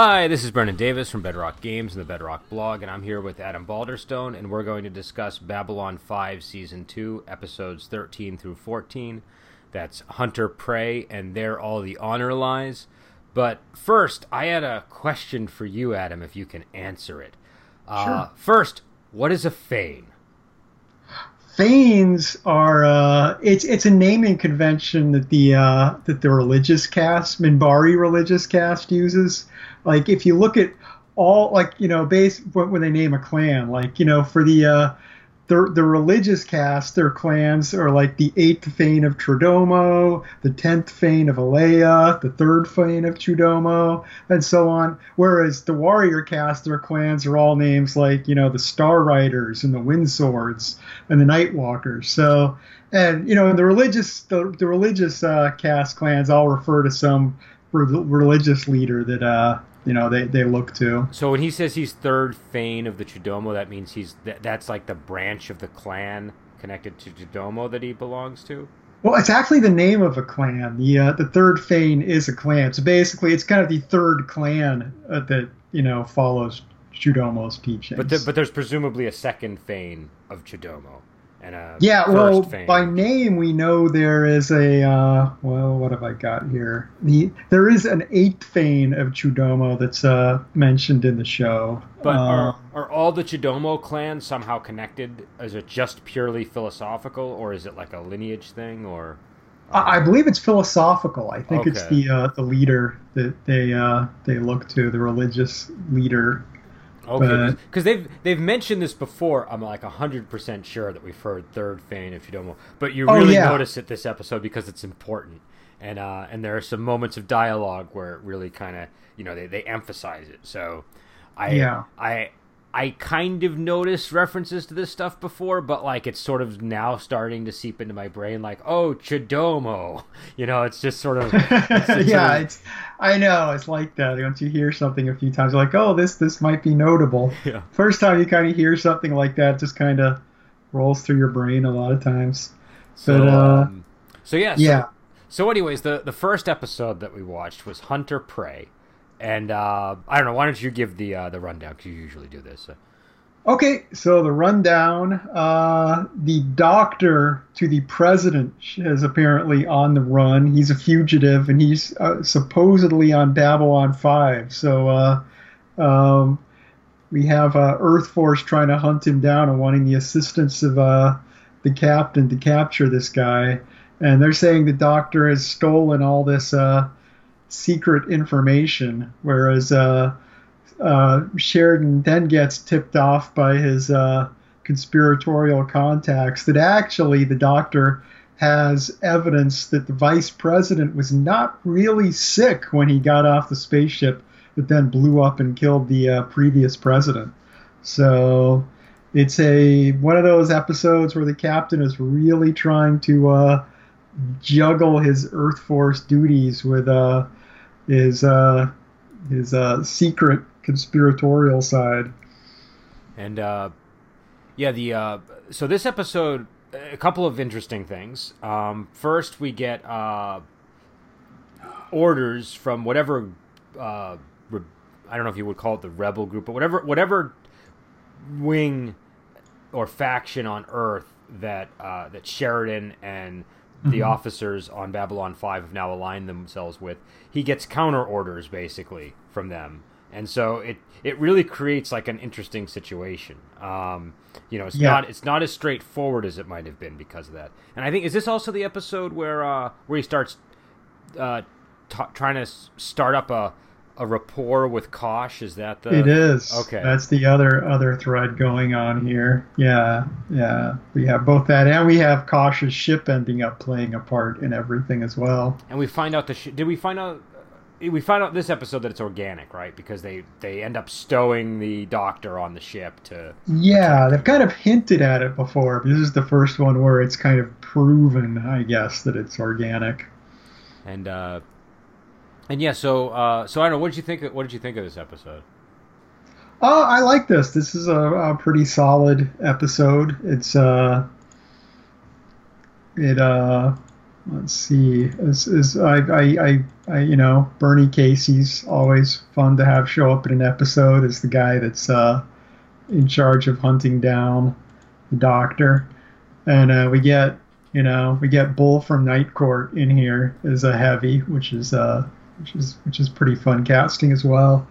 Hi, this is Brennan Davis from Bedrock Games and the Bedrock blog, and I'm here with Adam Balderstone, and we're going to discuss Babylon 5 Season 2, Episodes 13 through 14. That's Hunter Prey, and there all the honor lies. But first, I had a question for you, Adam, if you can answer it. Uh, Sure. First, what is a Fane? Fanes are uh, it's it's a naming convention that the uh, that the religious caste, Minbari religious caste uses. Like if you look at all like you know base when when they name a clan, like you know for the uh, the the religious caste, their clans are like the eighth Fane of Trodomo, the tenth Fane of Alea, the third Fane of Chudomo, and so on. Whereas the warrior caste, their clans are all names like you know the Star Riders and the Wind Swords and the Nightwalkers. So, and you know the religious the, the religious uh, caste clans all refer to some re- religious leader that uh you know they, they look to. So when he says he's third Fane of the Chudomo, that means he's that, that's like the branch of the clan connected to Chudomo that he belongs to? Well, it's actually the name of a clan. The uh, the third Fane is a clan. So basically, it's kind of the third clan uh, that you know follows Chudomo's teachings. But the, but there's presumably a second Fane of Chudomo and a yeah, first well, Fane. by name we know there is a uh, well, what have I got here? The there is an eighth Fane of Chudomo that's uh, mentioned in the show. But Uh, are, are all the Chudomo clans somehow connected? Is it just purely philosophical, or is it like a lineage thing, or? I I believe it's philosophical. I think it's the uh, the leader that they uh, they look to, the religious leader. Okay, because they've they've mentioned this before. I'm like hundred percent sure that we've heard third Fane of Chudomo, but you Oh, really yeah. notice it this episode because it's important, and uh, and there are some moments of dialogue where it really kind of you know they, they emphasize it. So, I Yeah. I I kind of noticed references to this stuff before, but like it's sort of now starting to seep into my brain. Like, oh, Chudomo, you know, it's just sort of it's, it's yeah, sort of- it's I know it's like that. Once you hear something a few times, you're like, oh, this this might be notable. Yeah. First time you kind of hear something like that, just kind of rolls through your brain a lot of times. so, But, uh, um, so yeah, so- Yeah. So, anyways, the the first episode that we watched was Hunter Prey, and uh, I don't know. Why don't you give the uh, the rundown? Because you usually do this. Uh, Okay, so the rundown: uh, the doctor to the president is apparently on the run. He's a fugitive, and he's uh, supposedly on Babylon Five. So uh, um, we have uh, Earth Force trying to hunt him down and wanting the assistance of uh, the captain to capture this guy. And they're saying the doctor has stolen all this uh, secret information, whereas. Uh, uh, Sheridan then gets tipped off by his uh, conspiratorial contacts that actually the doctor has evidence that the vice president was not really sick when he got off the spaceship that then blew up and killed the uh, previous president. So it's a one of those episodes where the captain is really trying to uh, juggle his Earth Force duties with uh, his uh, his uh, secret conspiratorial side. and uh, yeah, the uh, so this episode, a couple of interesting things. Um, first, we get uh, orders from whatever uh, re- I don't know if you would call it the rebel group, but whatever whatever wing or faction on Earth that uh, that Sheridan and the officers on Babylon Five have now aligned themselves with. He gets counter orders basically from them, and so it it really creates like an interesting situation. Um, you know, it's Yeah. not it's not as straightforward as it might have been because of that. And I think is this also the episode where uh, where he starts uh, t- trying to s- start up a a rapport with Kosh? Is that the it is. okay. That's the other other thread going on here. Yeah, yeah. We have both that, and we have Kosh's ship ending up playing a part in everything as well. And we find out the sh- did we find out we find out this episode that it's organic, right? Because they they end up stowing the doctor on the ship to Yeah, they've kind of hinted at it before. This is the first one where it's kind of proven, I guess, that it's organic. and uh and yeah, so uh so I don't know. What did you think? Of, what did you think of this episode? Oh, I like this. This is a, a pretty solid episode. It's uh, it uh, let's see. As, as I, I, I, I, you know, Bernie Casey's always fun to have show up in an episode as the guy that's uh, in charge of hunting down the doctor, and uh, we get, you know, we get Bull from Night Court in here as a heavy, which is uh, which is which is pretty fun casting as well.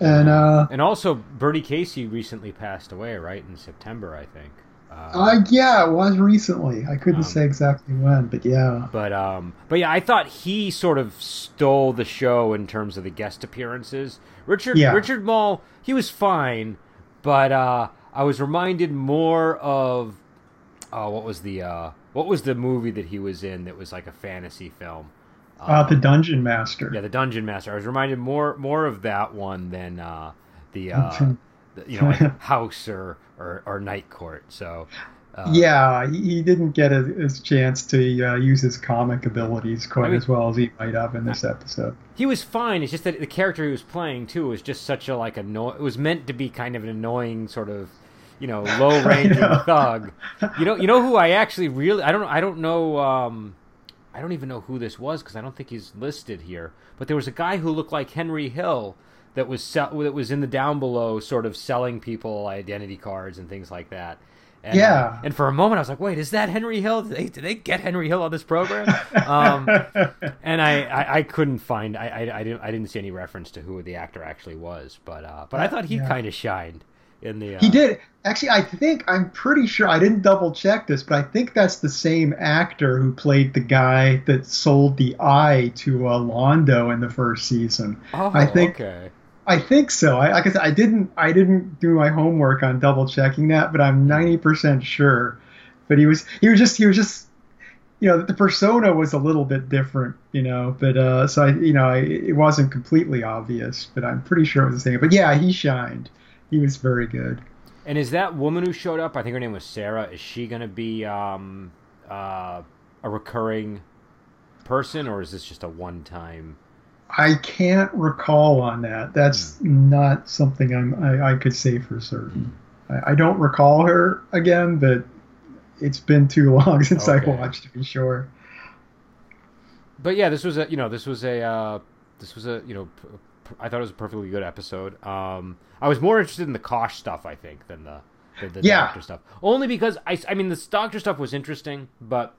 And uh, and also Bernie Casey recently passed away, right in September, I think. Uh, uh, yeah, it was recently. I couldn't um, say exactly when, but yeah. But um, but yeah, I thought he sort of stole the show in terms of the guest appearances. Richard yeah. Richard Moll, he was fine, but uh, I was reminded more of oh, what was the uh, what was the movie that he was in that was like a fantasy film? Um, uh, the Dungeon Master. Yeah, the Dungeon Master. I was reminded more more of that one than uh, the, uh, the you know like House or or, or Night Court. So. Uh, yeah, he didn't get a, his chance to uh, use his comic abilities quite I mean, as well as he might have in this episode. He was fine. It's just that the character he was playing too was just such a like anno- It was meant to be kind of an annoying sort of, you know, low ranging thug. You know, you know who I actually really I don't I don't know. Um, I don't even know who this was because I don't think he's listed here. But there was a guy who looked like Henry Hill that was sell- that was in the down below, sort of selling people identity cards and things like that. And, yeah. Uh, and for a moment, I was like, "Wait, is that Henry Hill? Did they, did they get Henry Hill on this program?" um, and I, I, I, couldn't find. I, I, I, didn't. I didn't see any reference to who the actor actually was. But uh, but I thought he yeah. kind of shined in the. Uh, he did actually. I think I'm pretty sure. I didn't double check this, but I think that's the same actor who played the guy that sold the eye to uh, Londo in the first season. Oh, I think. Okay. I think so. I, like I said, I didn't I didn't do my homework on double checking that, but I'm 90% sure. But he was he was just he was just you know the persona was a little bit different, you know. But uh, so I you know I, it wasn't completely obvious, but I'm pretty sure it was the same. But yeah, he shined. He was very good. And is that woman who showed up? I think her name was Sarah. Is she going to be um, uh, a recurring person, or is this just a one-time? I can't recall on that. That's mm. not something I'm, I, I could say for certain. Mm. I, I, don't recall her again, but it's been too long since okay. I watched to be sure. But yeah, this was a you know this was a uh, this was a you know I thought it was a perfectly good episode. Um, I was more interested in the Kosh stuff, I think, than the the, the yeah. doctor stuff. Only because I I mean the doctor stuff was interesting, but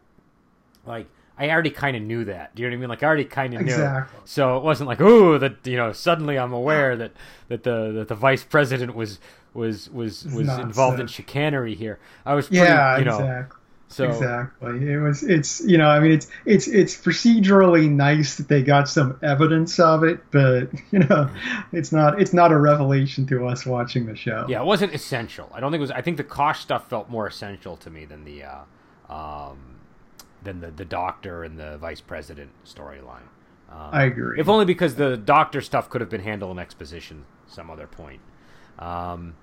like I already kind of knew that. Do you know what I mean? Like I already kind of exactly. knew. So it wasn't like, oh, that you know, suddenly I'm aware that that the that the vice president was was was was involved in chicanery here. I was pretty, yeah, you know, exactly. So exactly, it was. It's you know, I mean, it's it's it's procedurally nice that they got some evidence of it, but you know, it's not it's not a revelation to us watching the show. Yeah, it wasn't essential. I don't think it was. I think the Kosh stuff felt more essential to me than the. Uh, um, than the, the doctor and the vice president storyline. Um, I agree. If only because the doctor stuff could have been handled in exposition some other point. Um,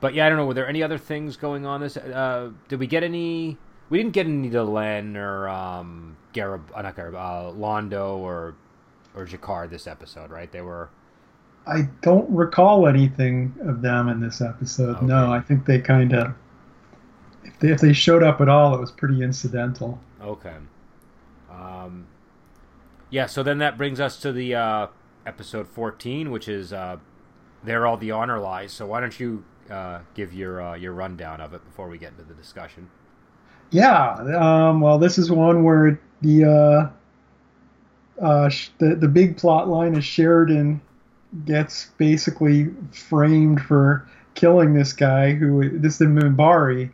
but yeah, I don't know. Were there any other things going on? This uh, did we get any? We didn't get any Delenn or um, Garib, uh, not Garib, uh, Londo or or G'Kar this episode, right? They were. I don't recall anything of them in this episode. Okay. No, I think they kind of. If they, if they showed up at all, it was pretty incidental. Okay. Um, yeah, so then that brings us to the uh, episode 14, which is uh, There All the Honor Lies. So why don't you uh, give your uh, your rundown of it before we get into the discussion? Yeah, um, well, this is one where the uh, uh, the the big plot line is Sheridan gets basically framed for killing this guy who this is Minbari,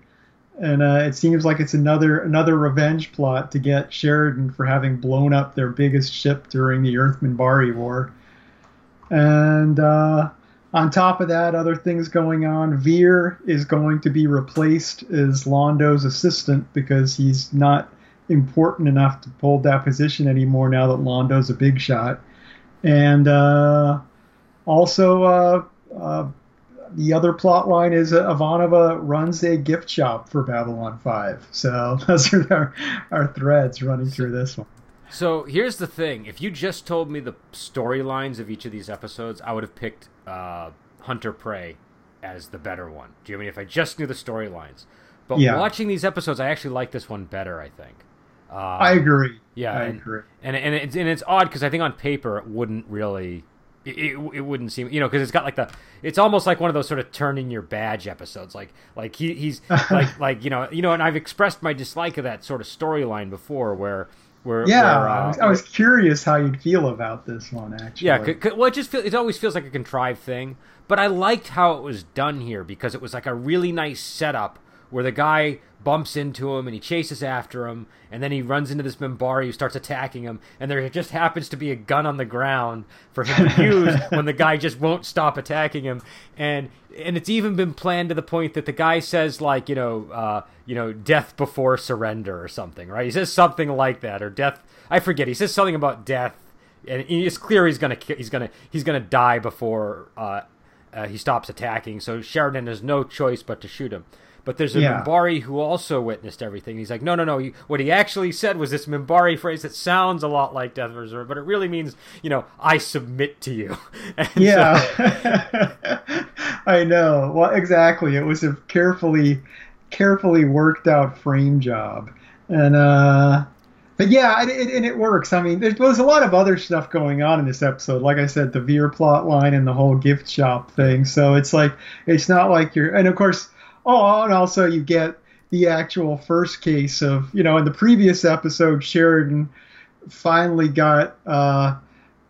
and uh, it seems like it's another another revenge plot to get Sheridan for having blown up their biggest ship during the Earth Minbari War. And uh, on top of that, other things going on. Vir is going to be replaced as Londo's assistant because he's not important enough to hold that position anymore now that Londo's a big shot. And uh, also, uh, uh, the other plot line is Ivanova runs a gift shop for Babylon 5. So those are our, our threads running through this one. So here's the thing: if you just told me the storylines of each of these episodes, I would have picked uh, Hunter Prey as the better one. Do you know I mean if I just knew the storylines? But yeah. watching these episodes, I actually like this one better. I think Uh, I agree. Yeah, I and, agree. And and it's and it's odd because I think on paper it wouldn't really. It, it, it wouldn't seem you know because it's got like the it's almost like one of those sort of turning your badge episodes like like he, he's like like you know you know and I've expressed my dislike of that sort of storyline before where where yeah where, uh, I, was, I was curious how you'd feel about this one actually. Yeah, c- c- well, it just feel, it always feels like a contrived thing, but I liked how it was done here because it was like a really nice setup where the guy bumps into him and he chases after him, and then he runs into this Minbari who starts attacking him, and there just happens to be a gun on the ground for him to use when the guy just won't stop attacking him, and and it's even been planned to the point that the guy says like you know uh, you know death before surrender or something, right? He says something like that or death. I forget. He says something about death, and it's clear he's gonna he's gonna he's gonna die before uh, uh, he stops attacking. So Sheridan has no choice but to shoot him. But there's a Yeah. Minbari who also witnessed everything. He's like, no, no, no. He, what he actually said was this Minbari phrase that sounds a lot like Death Reserve, but it really means, you know, I submit to you. And so- Yeah, I know. Well, exactly. It was a carefully, carefully worked out frame job, and uh, but yeah, it, it, and it works. I mean, there was a lot of other stuff going on in this episode. Like I said, the Vir plot line and the whole gift shop thing. So it's like it's not like you're, and of course, oh, and also you get the actual first case of you know in the previous episode, Sheridan finally got. Uh,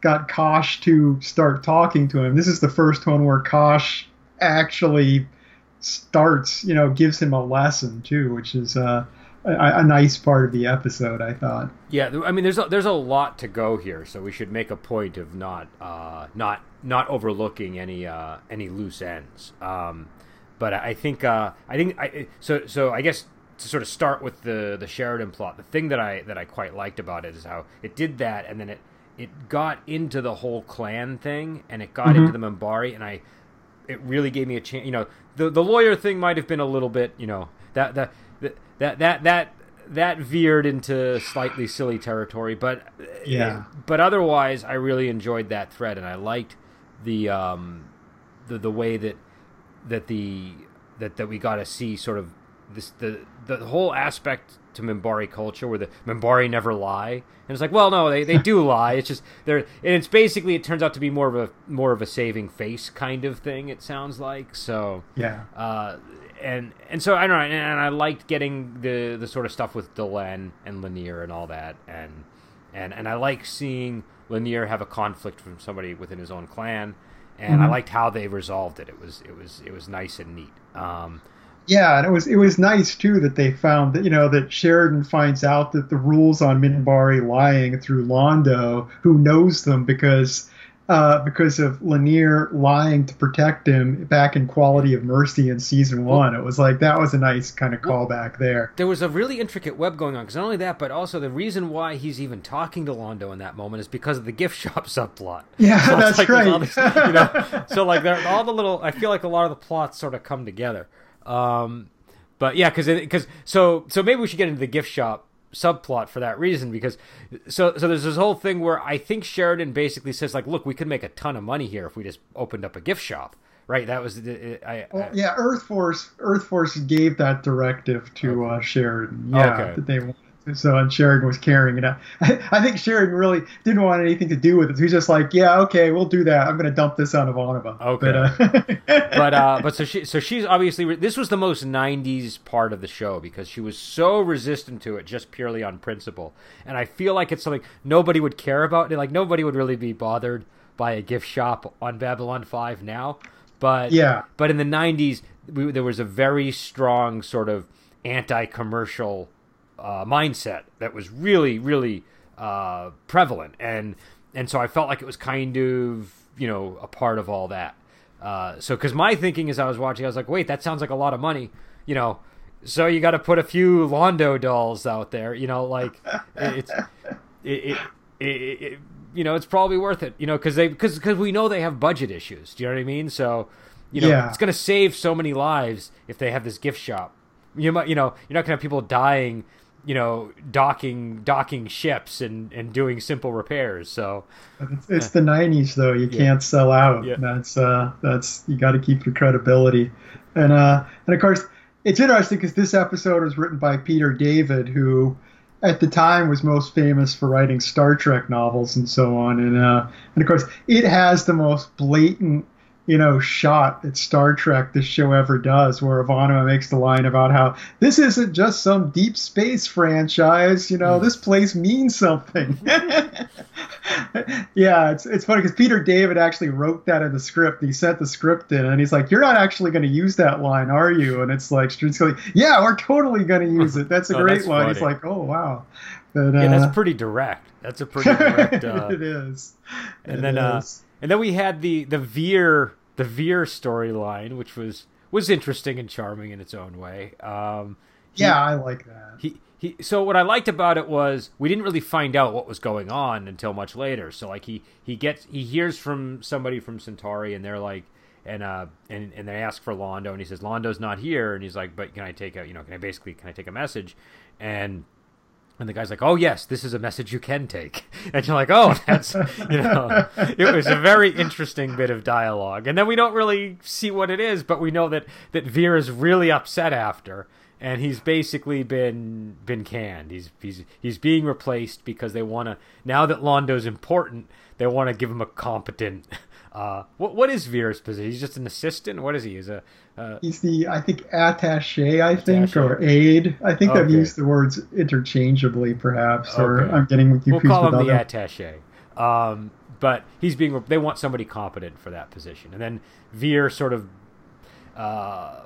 got Kosh to start talking to him. This is the first one where Kosh actually starts, you know, gives him a lesson too, which is uh, a, a nice part of the episode, I thought. Yeah, I mean, there's a, there's a lot to go here, so we should make a point of not uh, not not overlooking any uh, any loose ends. Um, but I think uh, I think I, so. So I guess to sort of start with the the Sheridan plot, the thing that I that I quite liked about it is how it did that, and then it it got into the whole clan thing, and it got into the Minbari, and I it really gave me a chance. You know, the the lawyer thing might have been a little bit, you know, that that that that that that veered into slightly silly territory, but Yeah. but otherwise, I really enjoyed that thread, and I liked the um the the way that that the that that we got to see sort of this the the whole aspect to Minbari culture where the Minbari never lie, and it's like, well, no, they, they do lie. It's just they're and it's basically it turns out to be more of a more of a saving face kind of thing. It sounds like so. Yeah. Uh, and and so I don't know, and, and I liked getting the the sort of stuff with Delenn and Lennier and all that, and and and I like seeing Lennier have a conflict from somebody within his own clan, and I liked how they resolved it. It was it was it was nice and neat. Um, Yeah, and it was it was nice too that they found that you know that Sheridan finds out that the rules on Minbari lying through Londo, who knows them because uh, because of Lennier lying to protect him back in Quality of Mercy in season one. It was like that was a nice kind of callback there. there was a really intricate web going on because not only that, but also the reason why he's even talking to Londo in that moment is because of the gift shop subplot. Yeah, So that's like right. this- you know, so like there, all the little, I feel like a lot of the plots sort of come together. Um, but yeah, because because so so maybe we should get into the gift shop subplot for that reason because so so there's this whole thing where I think Sheridan basically says like, look, we could make a ton of money here if we just opened up a gift shop, right? That was the- I, I Well, yeah, Earth Force Earth Force gave that directive to uh, Sheridan. Yeah, Okay. that they wanted. So and Sheridan was carrying it out. I, think Sheridan really didn't want anything to do with it. He was just like, yeah, okay, we'll do that. I'm going to dump this on Ivanova. Okay. But, uh, but uh, but so she so she's obviously re- this was the most '90s part of the show because she was so resistant to it just purely on principle, and I feel like it's something nobody would care about. Like nobody would really be bothered by a gift shop on Babylon Five now, but Yeah. but in the '90s we, there was a very strong sort of anti-commercial uh, mindset that was really really uh, prevalent, and and so I felt like it was kind of you know a part of all that. Uh, so because my thinking as I was watching, I was like, wait, that sounds like a lot of money, you know. So you got to put a few Londo dolls out there, you know, like it's it, it, it, it you know it's probably worth it, you know, because they because because we know they have budget issues. Do you know what I mean? So you know Yeah. it's going to save so many lives if they have this gift shop. You might you know you're not going to have people dying, you know, docking docking ships and and doing simple repairs. So it's, the '90s, though. You can't sell out. Yeah. That's uh, that's you got to keep your credibility. And uh, and of course, it's interesting because this episode was written by Peter David, who at the time was most famous for writing Star Trek novels and so on, and uh, and of course it has the most blatant you know, shot at Star Trek this show ever does, where Ivanova makes the line about how this isn't just some deep space franchise, you know, mm. this place means something. yeah, it's it's funny because Peter David actually wrote that in the script. He sent the script in, and he's like, "You're not actually going to use that line, are you?" And it's like, like "Yeah, we're totally going to use it. That's a oh, great that's line." Funny. He's like, "Oh wow." But, uh, yeah, that's pretty direct. That's a pretty direct. Uh, it is. And it then, uh, is. Uh, and then we had the the Vir the Vir storyline, which was was interesting and charming in its own way. Um, he, yeah, I like that. He he. So what I liked about it was we didn't really find out what was going on until much later. So like he he gets he hears from somebody from Centauri, and they're like. And uh and, and they ask for Londo and he says Londo's not here and he's like but can I take a you know can I basically can I take a message and and the guy's like, "Oh yes, this is a message you can take." And you're like, "Oh, that's you know." it was a very interesting bit of dialogue, and then we don't really see what it is, but we know that that Vir is really upset after, and he's basically been been canned. He's he's he's being replaced because they want to now that Londo's important, they want to give him a competent uh, what what is Vir's position? He's just an assistant. What is he? Is a uh, he's the I think attaché, I think, or aide. I think okay. I've used the words interchangeably, perhaps, okay. or I'm getting confused. We'll call him the attaché. Um, but he's being they want somebody competent for that position, and then Vir sort of, uh,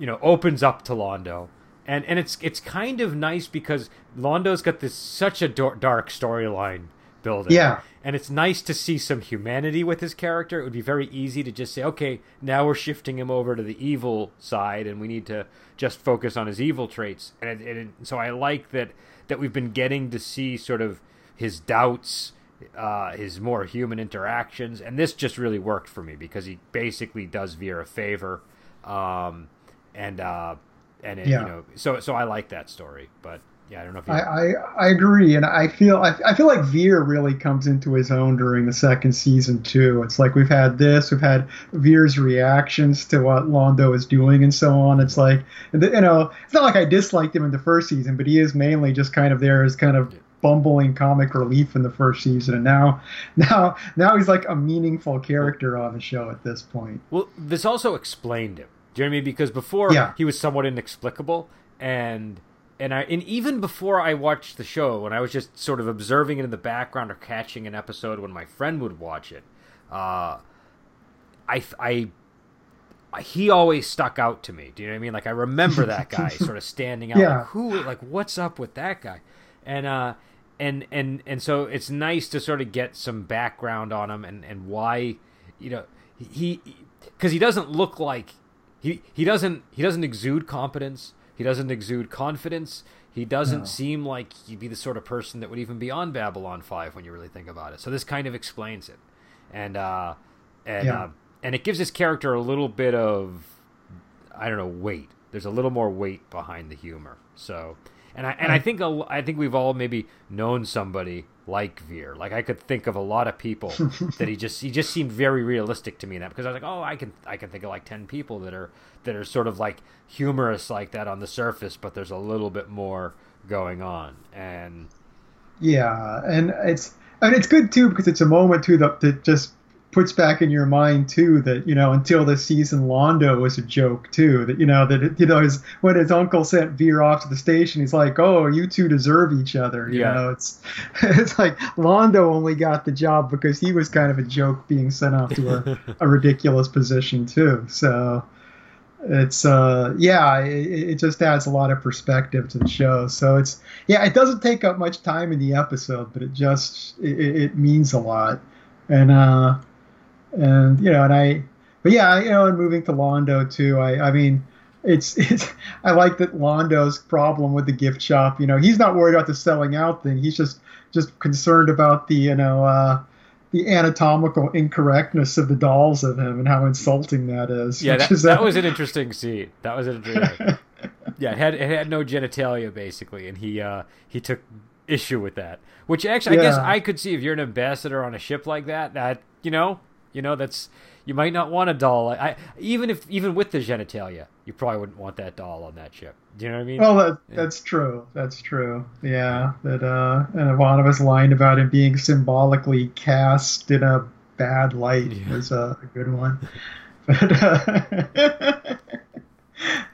you know, opens up to Londo. And, and it's it's kind of nice because Londo's got this such a dark storyline building. Yeah and it's nice to see some humanity with his character. It would be very easy to just say, okay, now we're shifting him over to the evil side, and we need to just focus on his evil traits. And, it, it, so I like that that we've been getting to see sort of his doubts, uh, his more human interactions, and this just really worked for me because he basically does Vir a favor, um, and uh, and it, yeah. you know, so so I like that story, but yeah, I don't know if. I, I, I agree, and I feel I, I feel like Vir really comes into his own during the second season too. It's like we've had this, we've had Vir's reactions to what Londo is doing, and so on. It's like you know, it's not like I disliked him in the first season, but he is mainly just kind of there as kind of bumbling comic relief in the first season, and now now now he's like a meaningful character on the show at this point. Well, this also explained him. Do you know what I mean? Because before yeah. he was somewhat inexplicable, and and I and even before I watched the show, when I was just sort of observing it in the background or catching an episode when my friend would watch it, uh, I I he always stuck out to me. Do you know what I mean? Like I remember that guy sort of standing out. Yeah. Like who? Like what's up with that guy? And uh, and and and so it's nice to sort of get some background on him and and why, you know, he because he doesn't look like he he doesn't he doesn't exude competence he doesn't exude confidence. He doesn't no. seem like he'd be the sort of person that would even be on Babylon Five when you really think about it. So this kind of explains it, and uh, and yeah. uh, and it gives his character a little bit of I don't know weight. There's a little more weight behind the humor. So and I and I think I think we've all maybe known somebody like Vir. Like I could think of a lot of people that he just he just seemed very realistic to me in that because I was like, oh, I can I can think of like ten people that are that are sort of like humorous like that on the surface, but there's a little bit more going on. And yeah, and it's and it's good too because it's a moment too that, that just puts back in your mind too that you know until this season Londo was a joke too that you know that you know his when his uncle sent Vir off to the station he's like oh you two deserve each other you yeah. know it's it's like Londo only got the job because he was kind of a joke being sent off to a, a ridiculous position too so it's uh yeah it, it just adds a lot of perspective to the show so it's yeah it doesn't take up much time in the episode but it just it, it means a lot and uh and you know, and I, but yeah, you know, and moving to Londo too. I, I mean, it's it's. I like that Londo's problem with the gift shop. You know, he's not worried about the selling out thing. He's just just concerned about the you know uh, the anatomical incorrectness of the dolls of him and how insulting that is. Yeah, that, is that, that was an interesting scene. That was an interesting. yeah, it had it had no genitalia basically, and he uh, he took issue with that. Which actually, yeah. I guess I could see if you're an ambassador on a ship like that, that you know You know, that's you might not want a doll. I even if even with the genitalia, you probably wouldn't want that doll on that ship. Do you know what I mean? Well, that, yeah. that's true. That's true. Yeah, that uh, and Ivanova's line about him being symbolically cast in a bad light yeah. was a good one. But uh,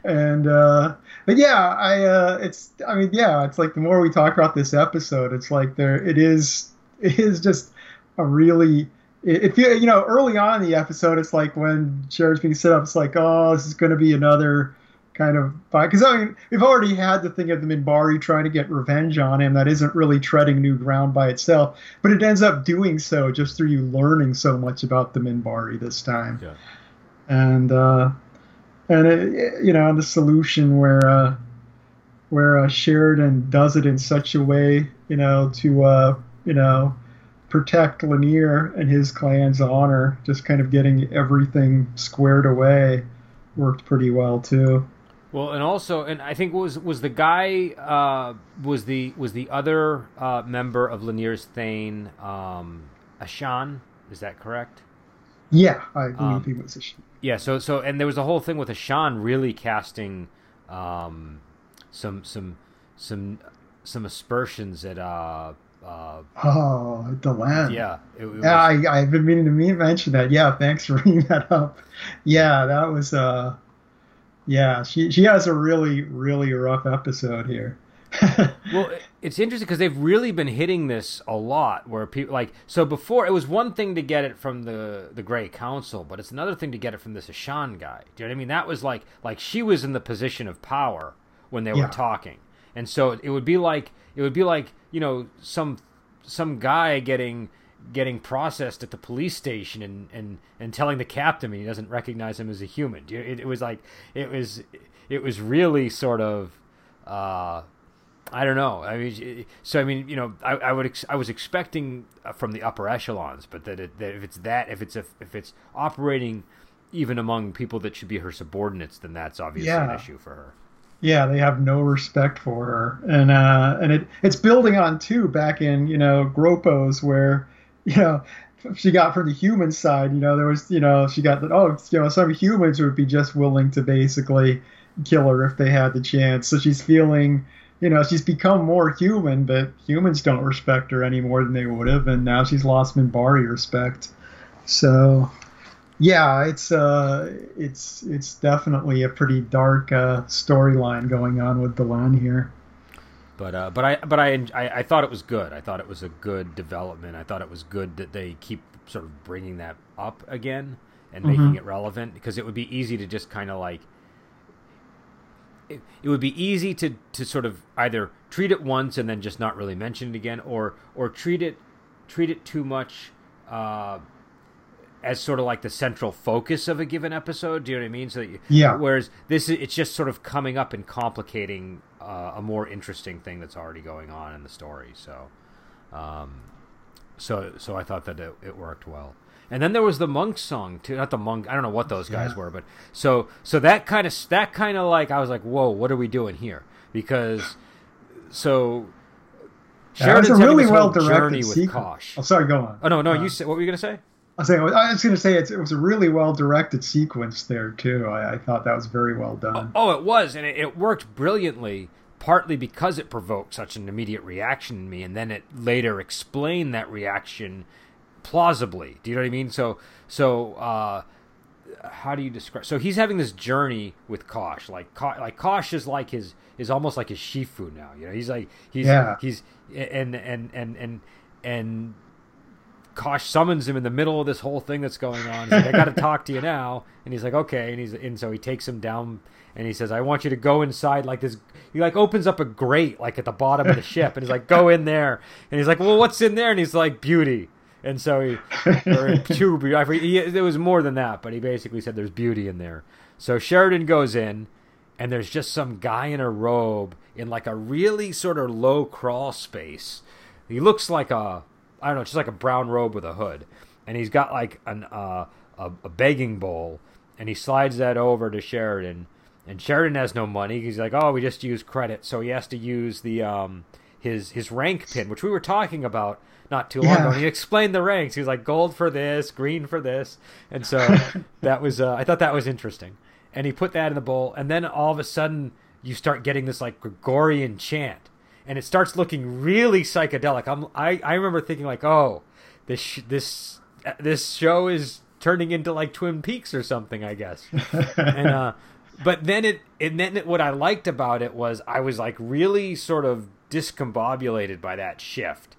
and uh, but yeah, I uh, it's I mean yeah, it's like the more we talk about this episode, it's like there it is it is just a really if you you know early on in the episode, it's like when Sheridan's being set up, it's like oh this is going to be another kind of fight because I mean we've already had the thing of the Minbari trying to get revenge on him that isn't really treading new ground by itself, but it ends up doing so just through you learning so much about the Minbari this time. Yeah. And uh, and it, you know the solution where uh, where uh, Sheridan does it in such a way you know to uh, you know protect Lennier and his clan's honor, just kind of getting everything squared away, worked pretty well too. Well, and also, and I think was was the guy uh, was the was the other uh, member of Lennier's Fane, um, Ashan. Is that correct? Yeah, I believe um, he was Ashan. Yeah, so so and there was a whole thing with Ashan really casting um, some some some some aspersions at uh, uh, oh, Delenn. Yeah. It, it yeah, was... I, I've been meaning to mention that. Yeah, thanks for bringing that up. Yeah, that was, uh, yeah, she, she has a really, really rough episode here. well, it's interesting because they've really been hitting this a lot. Where people like so before it was one thing to get it from the the Gray Council, but it's another thing to get it from this Ashan guy. Do you know what I mean? That was like like she was in the position of power when they yeah. were talking, and so it would be like it would be like you know some some guy getting getting processed at the police station and and and telling the captain he doesn't recognize him as a human. It, it was like it was it was really sort of. Uh, I don't know. I mean, so I mean, you know, I, I would ex- I was expecting uh, from the upper echelons, but that, it, that if it's that, if it's a, if it's operating even among people that should be her subordinates, then that's obviously yeah. an issue for her. Yeah, they have no respect for her, and uh, and it it's building on too back in you know Gropos where you know she got from the human side. You know there was you know she got that oh you know some humans would be just willing to basically kill her if they had the chance. So she's feeling you know she's become more human, but humans don't respect her any more than they would have, and now she's lost Minbari respect. So yeah, it's uh, it's it's definitely a pretty dark uh, storyline going on with Delenn here. But uh, but I but I, I, I thought it was good. I thought it was a good development. I thought it was good that they keep sort of bringing that up again and making mm-hmm. it relevant because it would be easy to just kind of like it, it would be easy to to sort of either treat it once and then just not really mention it again or or treat it treat it too much uh, as sort of like the central focus of a given episode. Do you know what I mean? So you, yeah. Whereas this is it's just sort of coming up and complicating uh, a more interesting thing that's already going on in the story. So, um, so so I thought that it, it, worked well. And then there was the monk song too. Not the monk. I don't know what those guys yeah. were, but so so that kind of that kind of like I was like, whoa, what are we doing here? Because so. Sheridan's a really well directed sequence. Kosh. Oh, sorry, go on. Oh no, no, uh, you said what were you gonna say? I was, was going to say it was a really well directed sequence there too. I, I, thought that was very well done. Oh, it was, and it, it, worked brilliantly. Partly because it provoked such an immediate reaction in me, and then it later explained that reaction plausibly. Do you know what I mean? So, so uh, how do you describe? So he's having this journey with Kosh. Like, like Kosh is like his is almost like his Shifu now. You know, he's like he's yeah. he's and and and and and Kosh summons him in the middle of this whole thing that's going on. He's like, I got to talk to you now. And he's like, okay. And he's and so he takes him down and he says, I want you to go inside like this. He like opens up a grate like at the bottom of the ship and he's like, go in there. And he's like, well, what's in there? And he's like, beauty. And so he, or two, he, there was more than that, but he basically said there's beauty in there. So Sheridan goes in and there's just some guy in a robe in like a really sort of low crawl space. He looks like a I don't know, just like a brown robe with a hood, and he's got like an uh, a, a begging bowl, and he slides that over to Sheridan, and Sheridan has no money. He's like, "Oh, we just use credit," so he has to use the um, his his rank pin, which we were talking about not too long yeah. ago. And he explained the ranks. He was like gold for this, green for this, and so that was uh, I thought that was interesting. And he put that in the bowl, and then all of a sudden you start getting this like Gregorian chant, and it starts looking really psychedelic. I'm I, I remember thinking like, oh, this sh- this uh, this show is turning into like Twin Peaks or something, I guess. and uh, but then it and then it, what I liked about it was I was like really sort of discombobulated by that shift.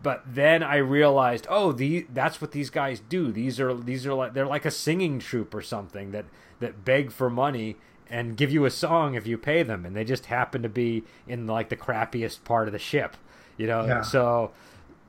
But then I realized, oh, the that's what these guys do. These are these are like they're like a singing troupe or something that that beg for money and give you a song if you pay them, and they just happen to be in like the crappiest part of the ship, you know. Yeah. So,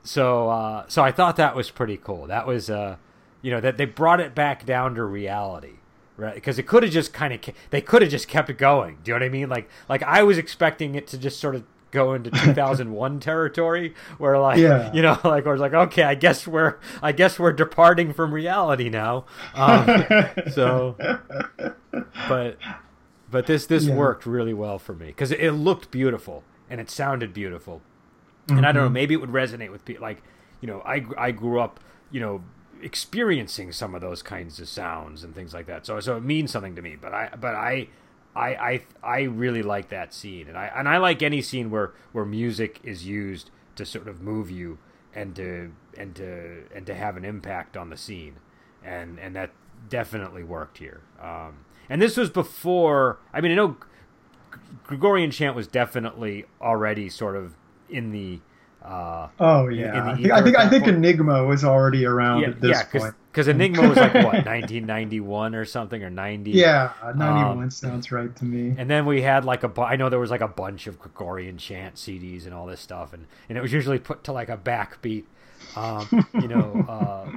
so, uh, so I thought that was pretty cool. That was, uh, you know, that they brought it back down to reality, right? Because it could have just kind of they could have just kept it going. Do you know what I mean? Like, like I was expecting it to just sort of go into 2001 territory where like yeah. you know like we're like okay i guess we're i guess we're departing from reality now um, so but but this this yeah. worked really well for me because it, looked beautiful and it sounded beautiful mm-hmm. and i don't know mm-hmm. maybe it would resonate with people like you know i i grew up you know experiencing some of those kinds of sounds and things like that so so it means something to me but i but i I, I I really like that scene, and I and I like any scene where where music is used to sort of move you and to and to and to have an impact on the scene, and and that definitely worked here. Um, and this was before. I mean, I know Gregorian chant was definitely already sort of in the uh, oh yeah, I think I think, I think Enigma was already around yeah, at this yeah, cause, point because Enigma was like what 1991 or something or 90. Yeah, 91 um, sounds right to me. And then we had like a I know there was like a bunch of Gregorian chant CDs and all this stuff, and and it was usually put to like a backbeat, um, you know. Uh,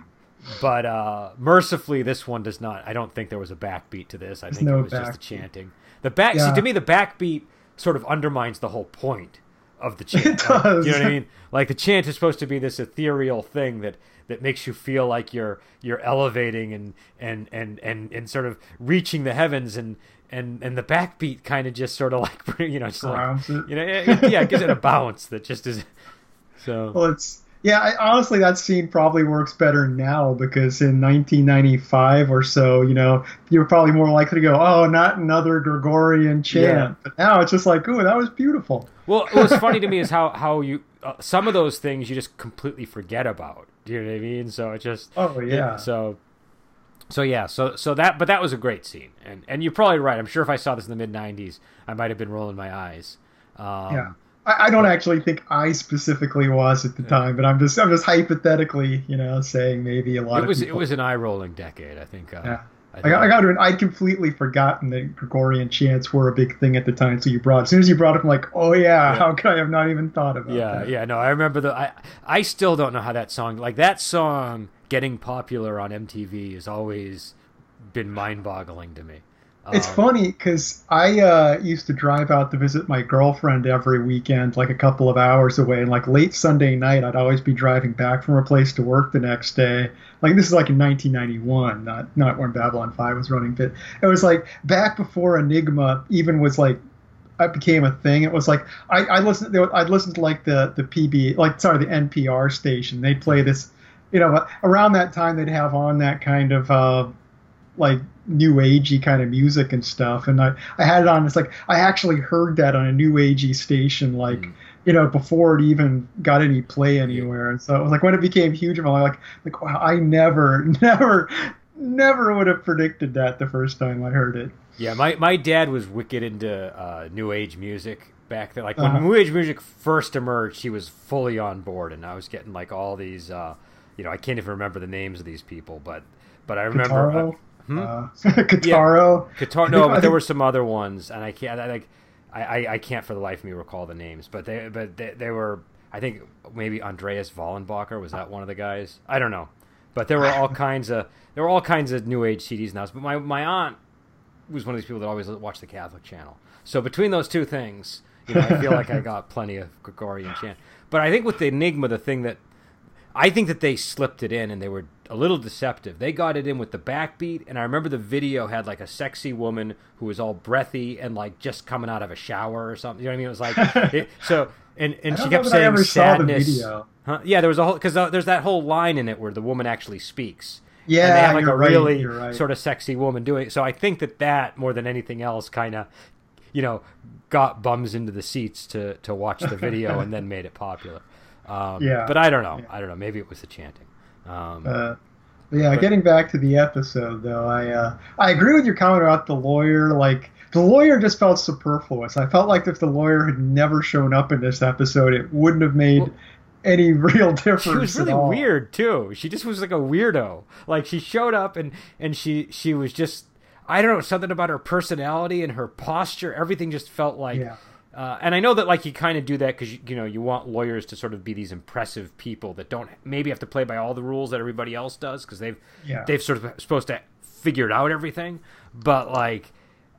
but uh, mercifully, this one does not. I don't think there was a backbeat to this. I There's think no it was just the chanting. The back. Yeah. See, to me, the backbeat sort of undermines the whole point of the chant. It does. you know what I mean? Like the chant is supposed to be this ethereal thing that that makes you feel like you're you're elevating and and and and, and sort of reaching the heavens and and and the backbeat kind of just sort of like you know just like, you know yeah it gives it a bounce that just is so well it's yeah, I, honestly, that scene probably works better now because in 1995 or so, you know, you're probably more likely to go, "Oh, not another Gregorian chant." Yeah. But now it's just like, "Ooh, that was beautiful." Well, what's funny to me is how how you uh, some of those things you just completely forget about. Do you know what I mean? So it just oh yeah. yeah so so yeah, so so that but that was a great scene, and and you're probably right. I'm sure if I saw this in the mid '90s, I might have been rolling my eyes. Um, yeah. I, I don't actually think I specifically was at the time, but I'm just I'm just hypothetically, you know, saying maybe a lot it was, of people. It was an eye rolling decade, I think. Uh, yeah. I, I, got, I got to. I'd completely forgotten that Gregorian chants were a big thing at the time. So you brought as soon as you brought it, I'm like, oh yeah, yeah. how could I have not even thought about yeah, that? Yeah, No, I remember the. I I still don't know how that song, like that song, getting popular on MTV has always been mind boggling to me. It's um, funny because I uh, used to drive out to visit my girlfriend every weekend, like a couple of hours away. And like late Sunday night, I'd always be driving back from her place to work the next day. Like this is like in 1991, not not when Babylon 5 was running, but it was like back before Enigma even was like it became a thing. It was like I, I listened. I'd listen to like the the PB, like sorry, the NPR station. They'd play this, you know, around that time they'd have on that kind of. Uh, like new agey kind of music and stuff. And I, I had it on it's like I actually heard that on a new agey station like mm. you know before it even got any play anywhere. And so it was like when it became huge I'm like like wow I never never never would have predicted that the first time I heard it. Yeah my, my dad was wicked into uh, new age music back then. Like when uh-huh. new age music first emerged he was fully on board and I was getting like all these uh, you know I can't even remember the names of these people but but I remember uh, Hmm? Uh, Kitaro. Yeah. Kitaro. No, but there were some other ones, and I can't I, like I, I, can't for the life of me recall the names, but they but they, they were I think maybe Andreas Vollenbacher was that one of the guys. I don't know, but there were all kinds of there were all kinds of new age CDs now. But my my aunt was one of these people that always watched the Catholic channel. So between those two things, you know, I feel like I got plenty of Gregorian chant. But I think with the Enigma, the thing that I think that they slipped it in and they were a little deceptive. They got it in with the backbeat, and I remember the video had like a sexy woman who was all breathy and like just coming out of a shower or something. You know what I mean? It was like it, so and and she kept know that I saying ever the sadness. Huh? Yeah, there was a whole because uh, there's that whole line in it where the woman actually speaks. Yeah, and they have like you're a right, really you're right. sort of sexy woman doing it. So I think that that more than anything else kind of, you know, got bums into the seats to to watch the video and then made it popular. Um, Yeah. but I don't know. Yeah. I don't know. Maybe it was the chanting. Um, Uh, yeah, But- getting back to the episode though, I uh, I agree with your comment about the lawyer. Like the lawyer just felt superfluous. I felt like if the lawyer had never shown up in this episode, it wouldn't have made Well- any real difference. she was really all. weird too. She just was like a weirdo. Like she showed up and and she she was just I don't know something about her personality and her posture. Everything just felt like. Yeah. Uh, and I know that like you kind of do that because you, you know you want lawyers to sort of be these impressive people that don't maybe have to play by all the rules that everybody else does because they've Yeah. they've sort of supposed to figured out everything. But like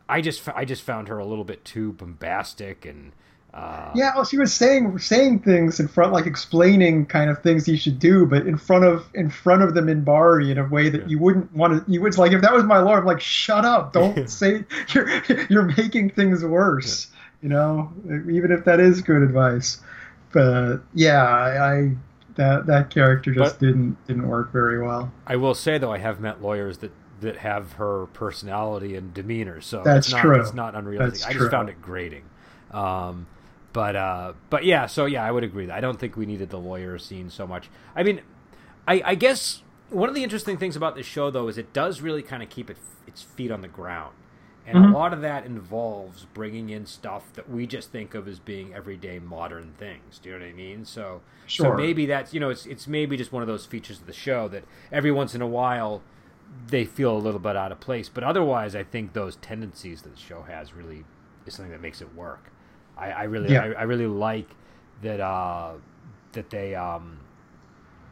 I just I just found her a little bit too bombastic and. Uh, Yeah, well, she was saying saying things in front, like explaining kind of things you should do, but in front of in front of them in Minbari in a way that Yeah. you wouldn't want to. You would like if that was my lawyer, I'm like, shut up! Don't say you're you're making things worse. You know, even if that is good advice. But yeah, I, I that that character just But- didn't didn't work very well. I will say though, I have met lawyers that that have her personality and demeanor, so That's it's not, true. It's not unrealistic. That's I true. just found it grating. Um, but uh, but yeah, so yeah, I would agree. That I don't think we needed the lawyer scene so much. I mean, I, I guess one of the interesting things about this show though is it does really kind of keep it, its feet on the ground. And Mhm. a lot of that involves bringing in stuff that we just think of as being everyday modern things. Do you know what I mean? So, so maybe that's you know it's it's maybe just one of those features of the show that every once in a while they feel a little bit out of place. But otherwise, I think those tendencies that the show has really is something that makes it work. I, I really Yeah. I, I really like that uh, that they um,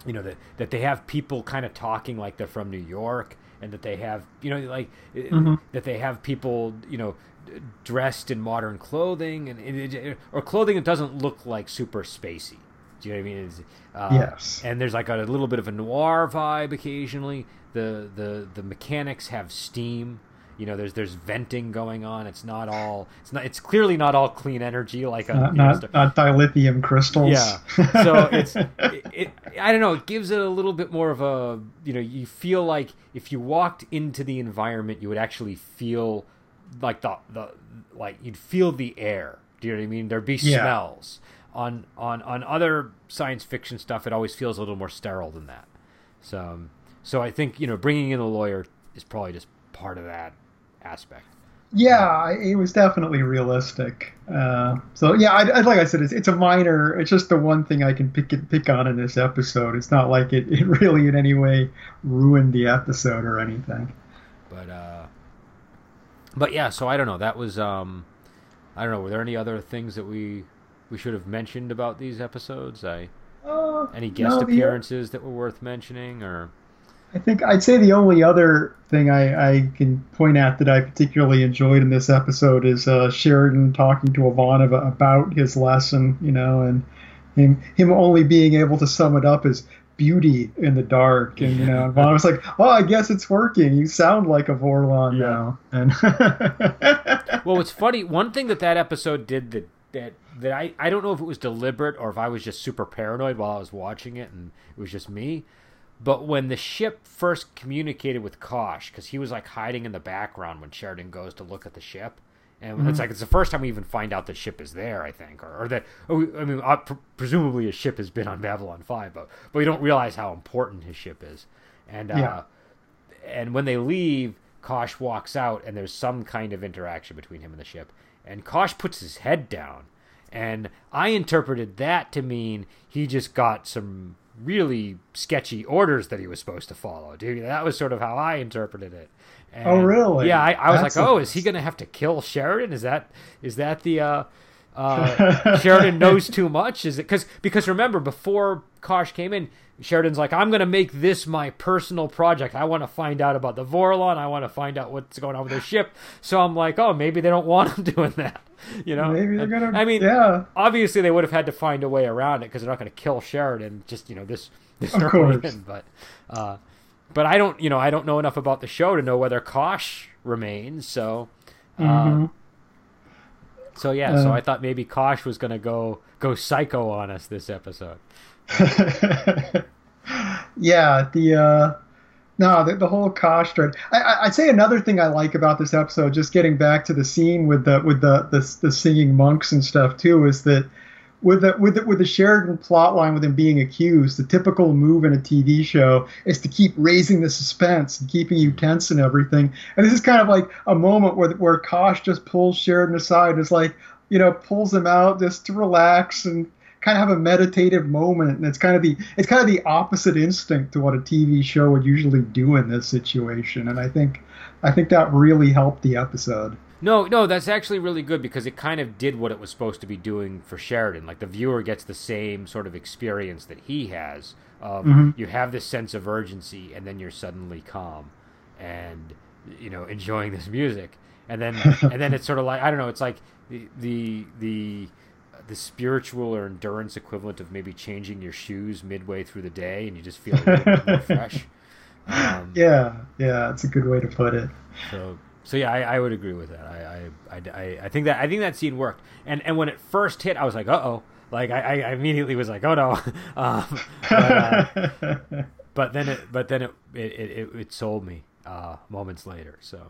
you know that that they have people kind of talking like they're from New York and that they have you know like uh, Mhm. that they have people you know dressed in modern clothing and or clothing that doesn't look like super spacey. Do you know what I mean? Uh, Yes. And there's like a little bit of a noir vibe occasionally. The the the mechanics have steam. You know, there's there's venting going on. It's not all. It's not. It's clearly not all clean energy like a. Not, you know, not, not dilithium crystals. yeah. So it's it, it. I don't know. It gives it a little bit more of a. You know, you feel like if you walked into the environment, you would actually feel like the the like you'd feel the air. Do you know what I mean? There'd be Yeah. smells. On on on other science fiction stuff, it always feels a little more sterile than that. So so I think you know bringing in a lawyer is probably just part of that aspect. Yeah, it was definitely realistic. Uh, so yeah, I, I, like I said, it's, it's a minor. It's just the one thing I can pick it, pick on in this episode. It's not like it, it really in any way ruined the episode or anything. But uh but yeah, so I don't know. That was um I don't know, were there any other things that we we should have mentioned about these episodes? I Uh, any guest no, the- appearances that were worth mentioning or I think I'd say the only other thing I, I can point out that I particularly enjoyed in this episode is uh, Sheridan talking to Ivanova about his lesson, you know, and him him only being able to sum it up as beauty in the dark, and you know, Ivanova's like, "Oh, I guess it's working. You sound like a Vorlon Yeah. now." And Well, it's funny. One thing that that episode did that that that I I don't know if it was deliberate or if I was just super paranoid while I was watching it and it was just me. But when the ship first communicated with Kosh, because he was like hiding in the background when Sheridan goes to look at the ship, and it's like it's the first time we even find out the ship is there, I think, or, or that oh, I mean, uh, pr- presumably a ship has been on Babylon Five, but but we don't realize how important his ship is, and uh, Yeah. and when they leave, Kosh walks out, and there's some kind of interaction between him and the ship. And Kosh puts his head down, and I interpreted that to mean he just got some really sketchy orders that he was supposed to follow. Dude, that was sort of how I interpreted it. And, Oh, really? Yeah, I, I was That's like, a- oh, is he going to have to kill Sheridan? Is that is that the uh, uh, Sheridan knows too much? Is it because because remember before Kosh came in, Sheridan's like, I'm going to make this my personal project. I want to find out about the Vorlon. I want to find out what's going on with their ship. So I'm like, oh, maybe they don't want him doing that. You know, maybe they're gonna. I mean, yeah, obviously they would have had to find a way around it because they're not going to kill Sheridan just you know this this Of course. in. But uh, but I don't you know I don't know enough about the show to know whether Kosh remains. So uh, Mhm. So yeah, uh, so I thought maybe Kosh was gonna go go psycho on us this episode. yeah, the uh, no, the, the whole Kosh thread. I, would say another thing I like about this episode, just getting back to the scene with the with the the, the singing monks and stuff too, is that with the with with Sheridan plot line with him being accused, the typical move in a TV show is to keep raising the suspense and keeping you tense and everything. And this is kind of like a moment where where Kosh just pulls Sheridan aside and is like, you know, pulls him out just to relax and kind of have a meditative moment. And it's kind of the it's kind of the opposite instinct to what a TV show would usually do in this situation. And I think I think that really helped the episode. No, no, that's actually really good because it kind of did what it was supposed to be doing for Sheridan. Like the viewer gets the same sort of experience that he has. Of mm-hmm. You have this sense of urgency, and then you're suddenly calm, and you know enjoying this music, and then and then it's sort of like I don't know. It's like the the the, the spiritual or endurance equivalent of maybe changing your shoes midway through the day, and you just feel a little bit more fresh. Um, yeah, yeah, it's a good way to put it. So so yeah, I, I would agree with that. I, I, I, I, think that I think that scene worked. And and when it first hit, I was like, uh oh. Like I, I immediately was like, oh no. um, but, uh, but, then it but then it it, it, it sold me uh, moments later. So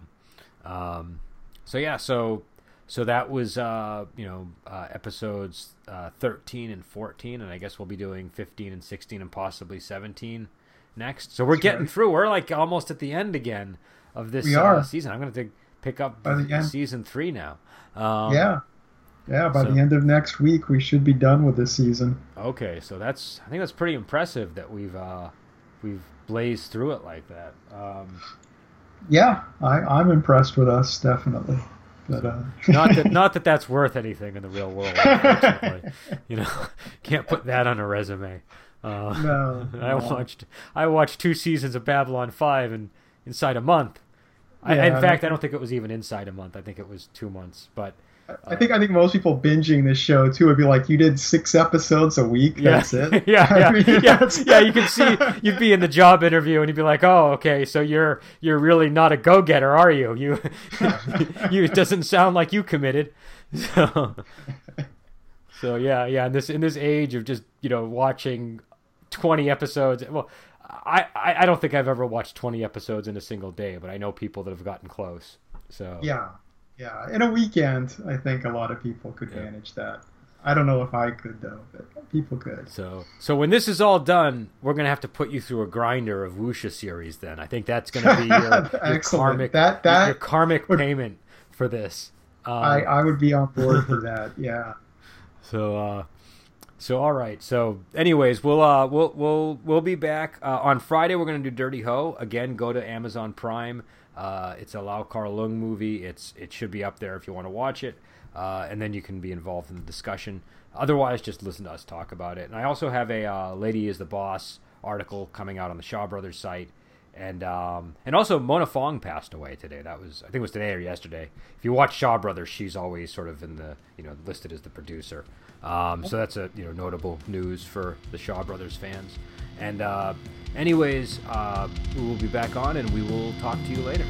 um, so yeah, so so that was uh, you know uh, episodes uh, 13 and 14 and i guess we'll be doing 15 and 16 and possibly 17 next so we're That's getting right. through we're like almost at the end again of this uh, season. I'm going to pick up season three now. Um, yeah, yeah. By so, the end of next week, we should be done with this season. Okay, so that's I think that's pretty impressive that we've uh, we've blazed through it like that. Um, yeah, I, I'm impressed with us definitely. But, uh... not that not that that's worth anything in the real world. you know, can't put that on a resume. Uh, no, no, I watched I watched two seasons of Babylon Five and inside a month. Yeah, I, in fact, I don't think it was even inside a month. I think it was two months. But uh, I think I think most people binging this show too would be like, "You did six episodes a week. Yeah. That's it." yeah, yeah, mean, yeah, yeah. You can see you'd be in the job interview and you'd be like, "Oh, okay, so you're you're really not a go getter, are you? You you it doesn't sound like you committed." So, so yeah, yeah. In this in this age of just you know watching twenty episodes, well, I, I don't think I've ever watched 20 episodes in a single day, but I know people that have gotten close. So yeah, yeah. In a weekend, I think a lot of people could yeah. manage that. I don't know if I could though, but people could. So, so when this is all done, we're gonna have to put you through a grinder of Wuxia series. Then I think that's gonna be your, your karmic that, that your karmic would, payment for this. Um, I I would be on board for that. Yeah. So, uh, so all right. So, anyways, we'll uh we'll we'll we'll be back uh, on Friday. We're gonna do Dirty Ho again. Go to Amazon Prime. Uh, it's a Lau Kar Leung movie. It's it should be up there if you want to watch it, uh, and then you can be involved in the discussion. Otherwise, just listen to us talk about it. And I also have a uh, "Lady Is the Boss" article coming out on the Shaw Brothers site, and um, and also Mona Fong passed away today. That was I think it was today or yesterday. If you watch Shaw Brothers, she's always sort of in the you know listed as the producer. Um, so that's a you know notable news for the Shaw Brothers fans. And uh, anyways, uh, we will be back on, and we will talk to you later.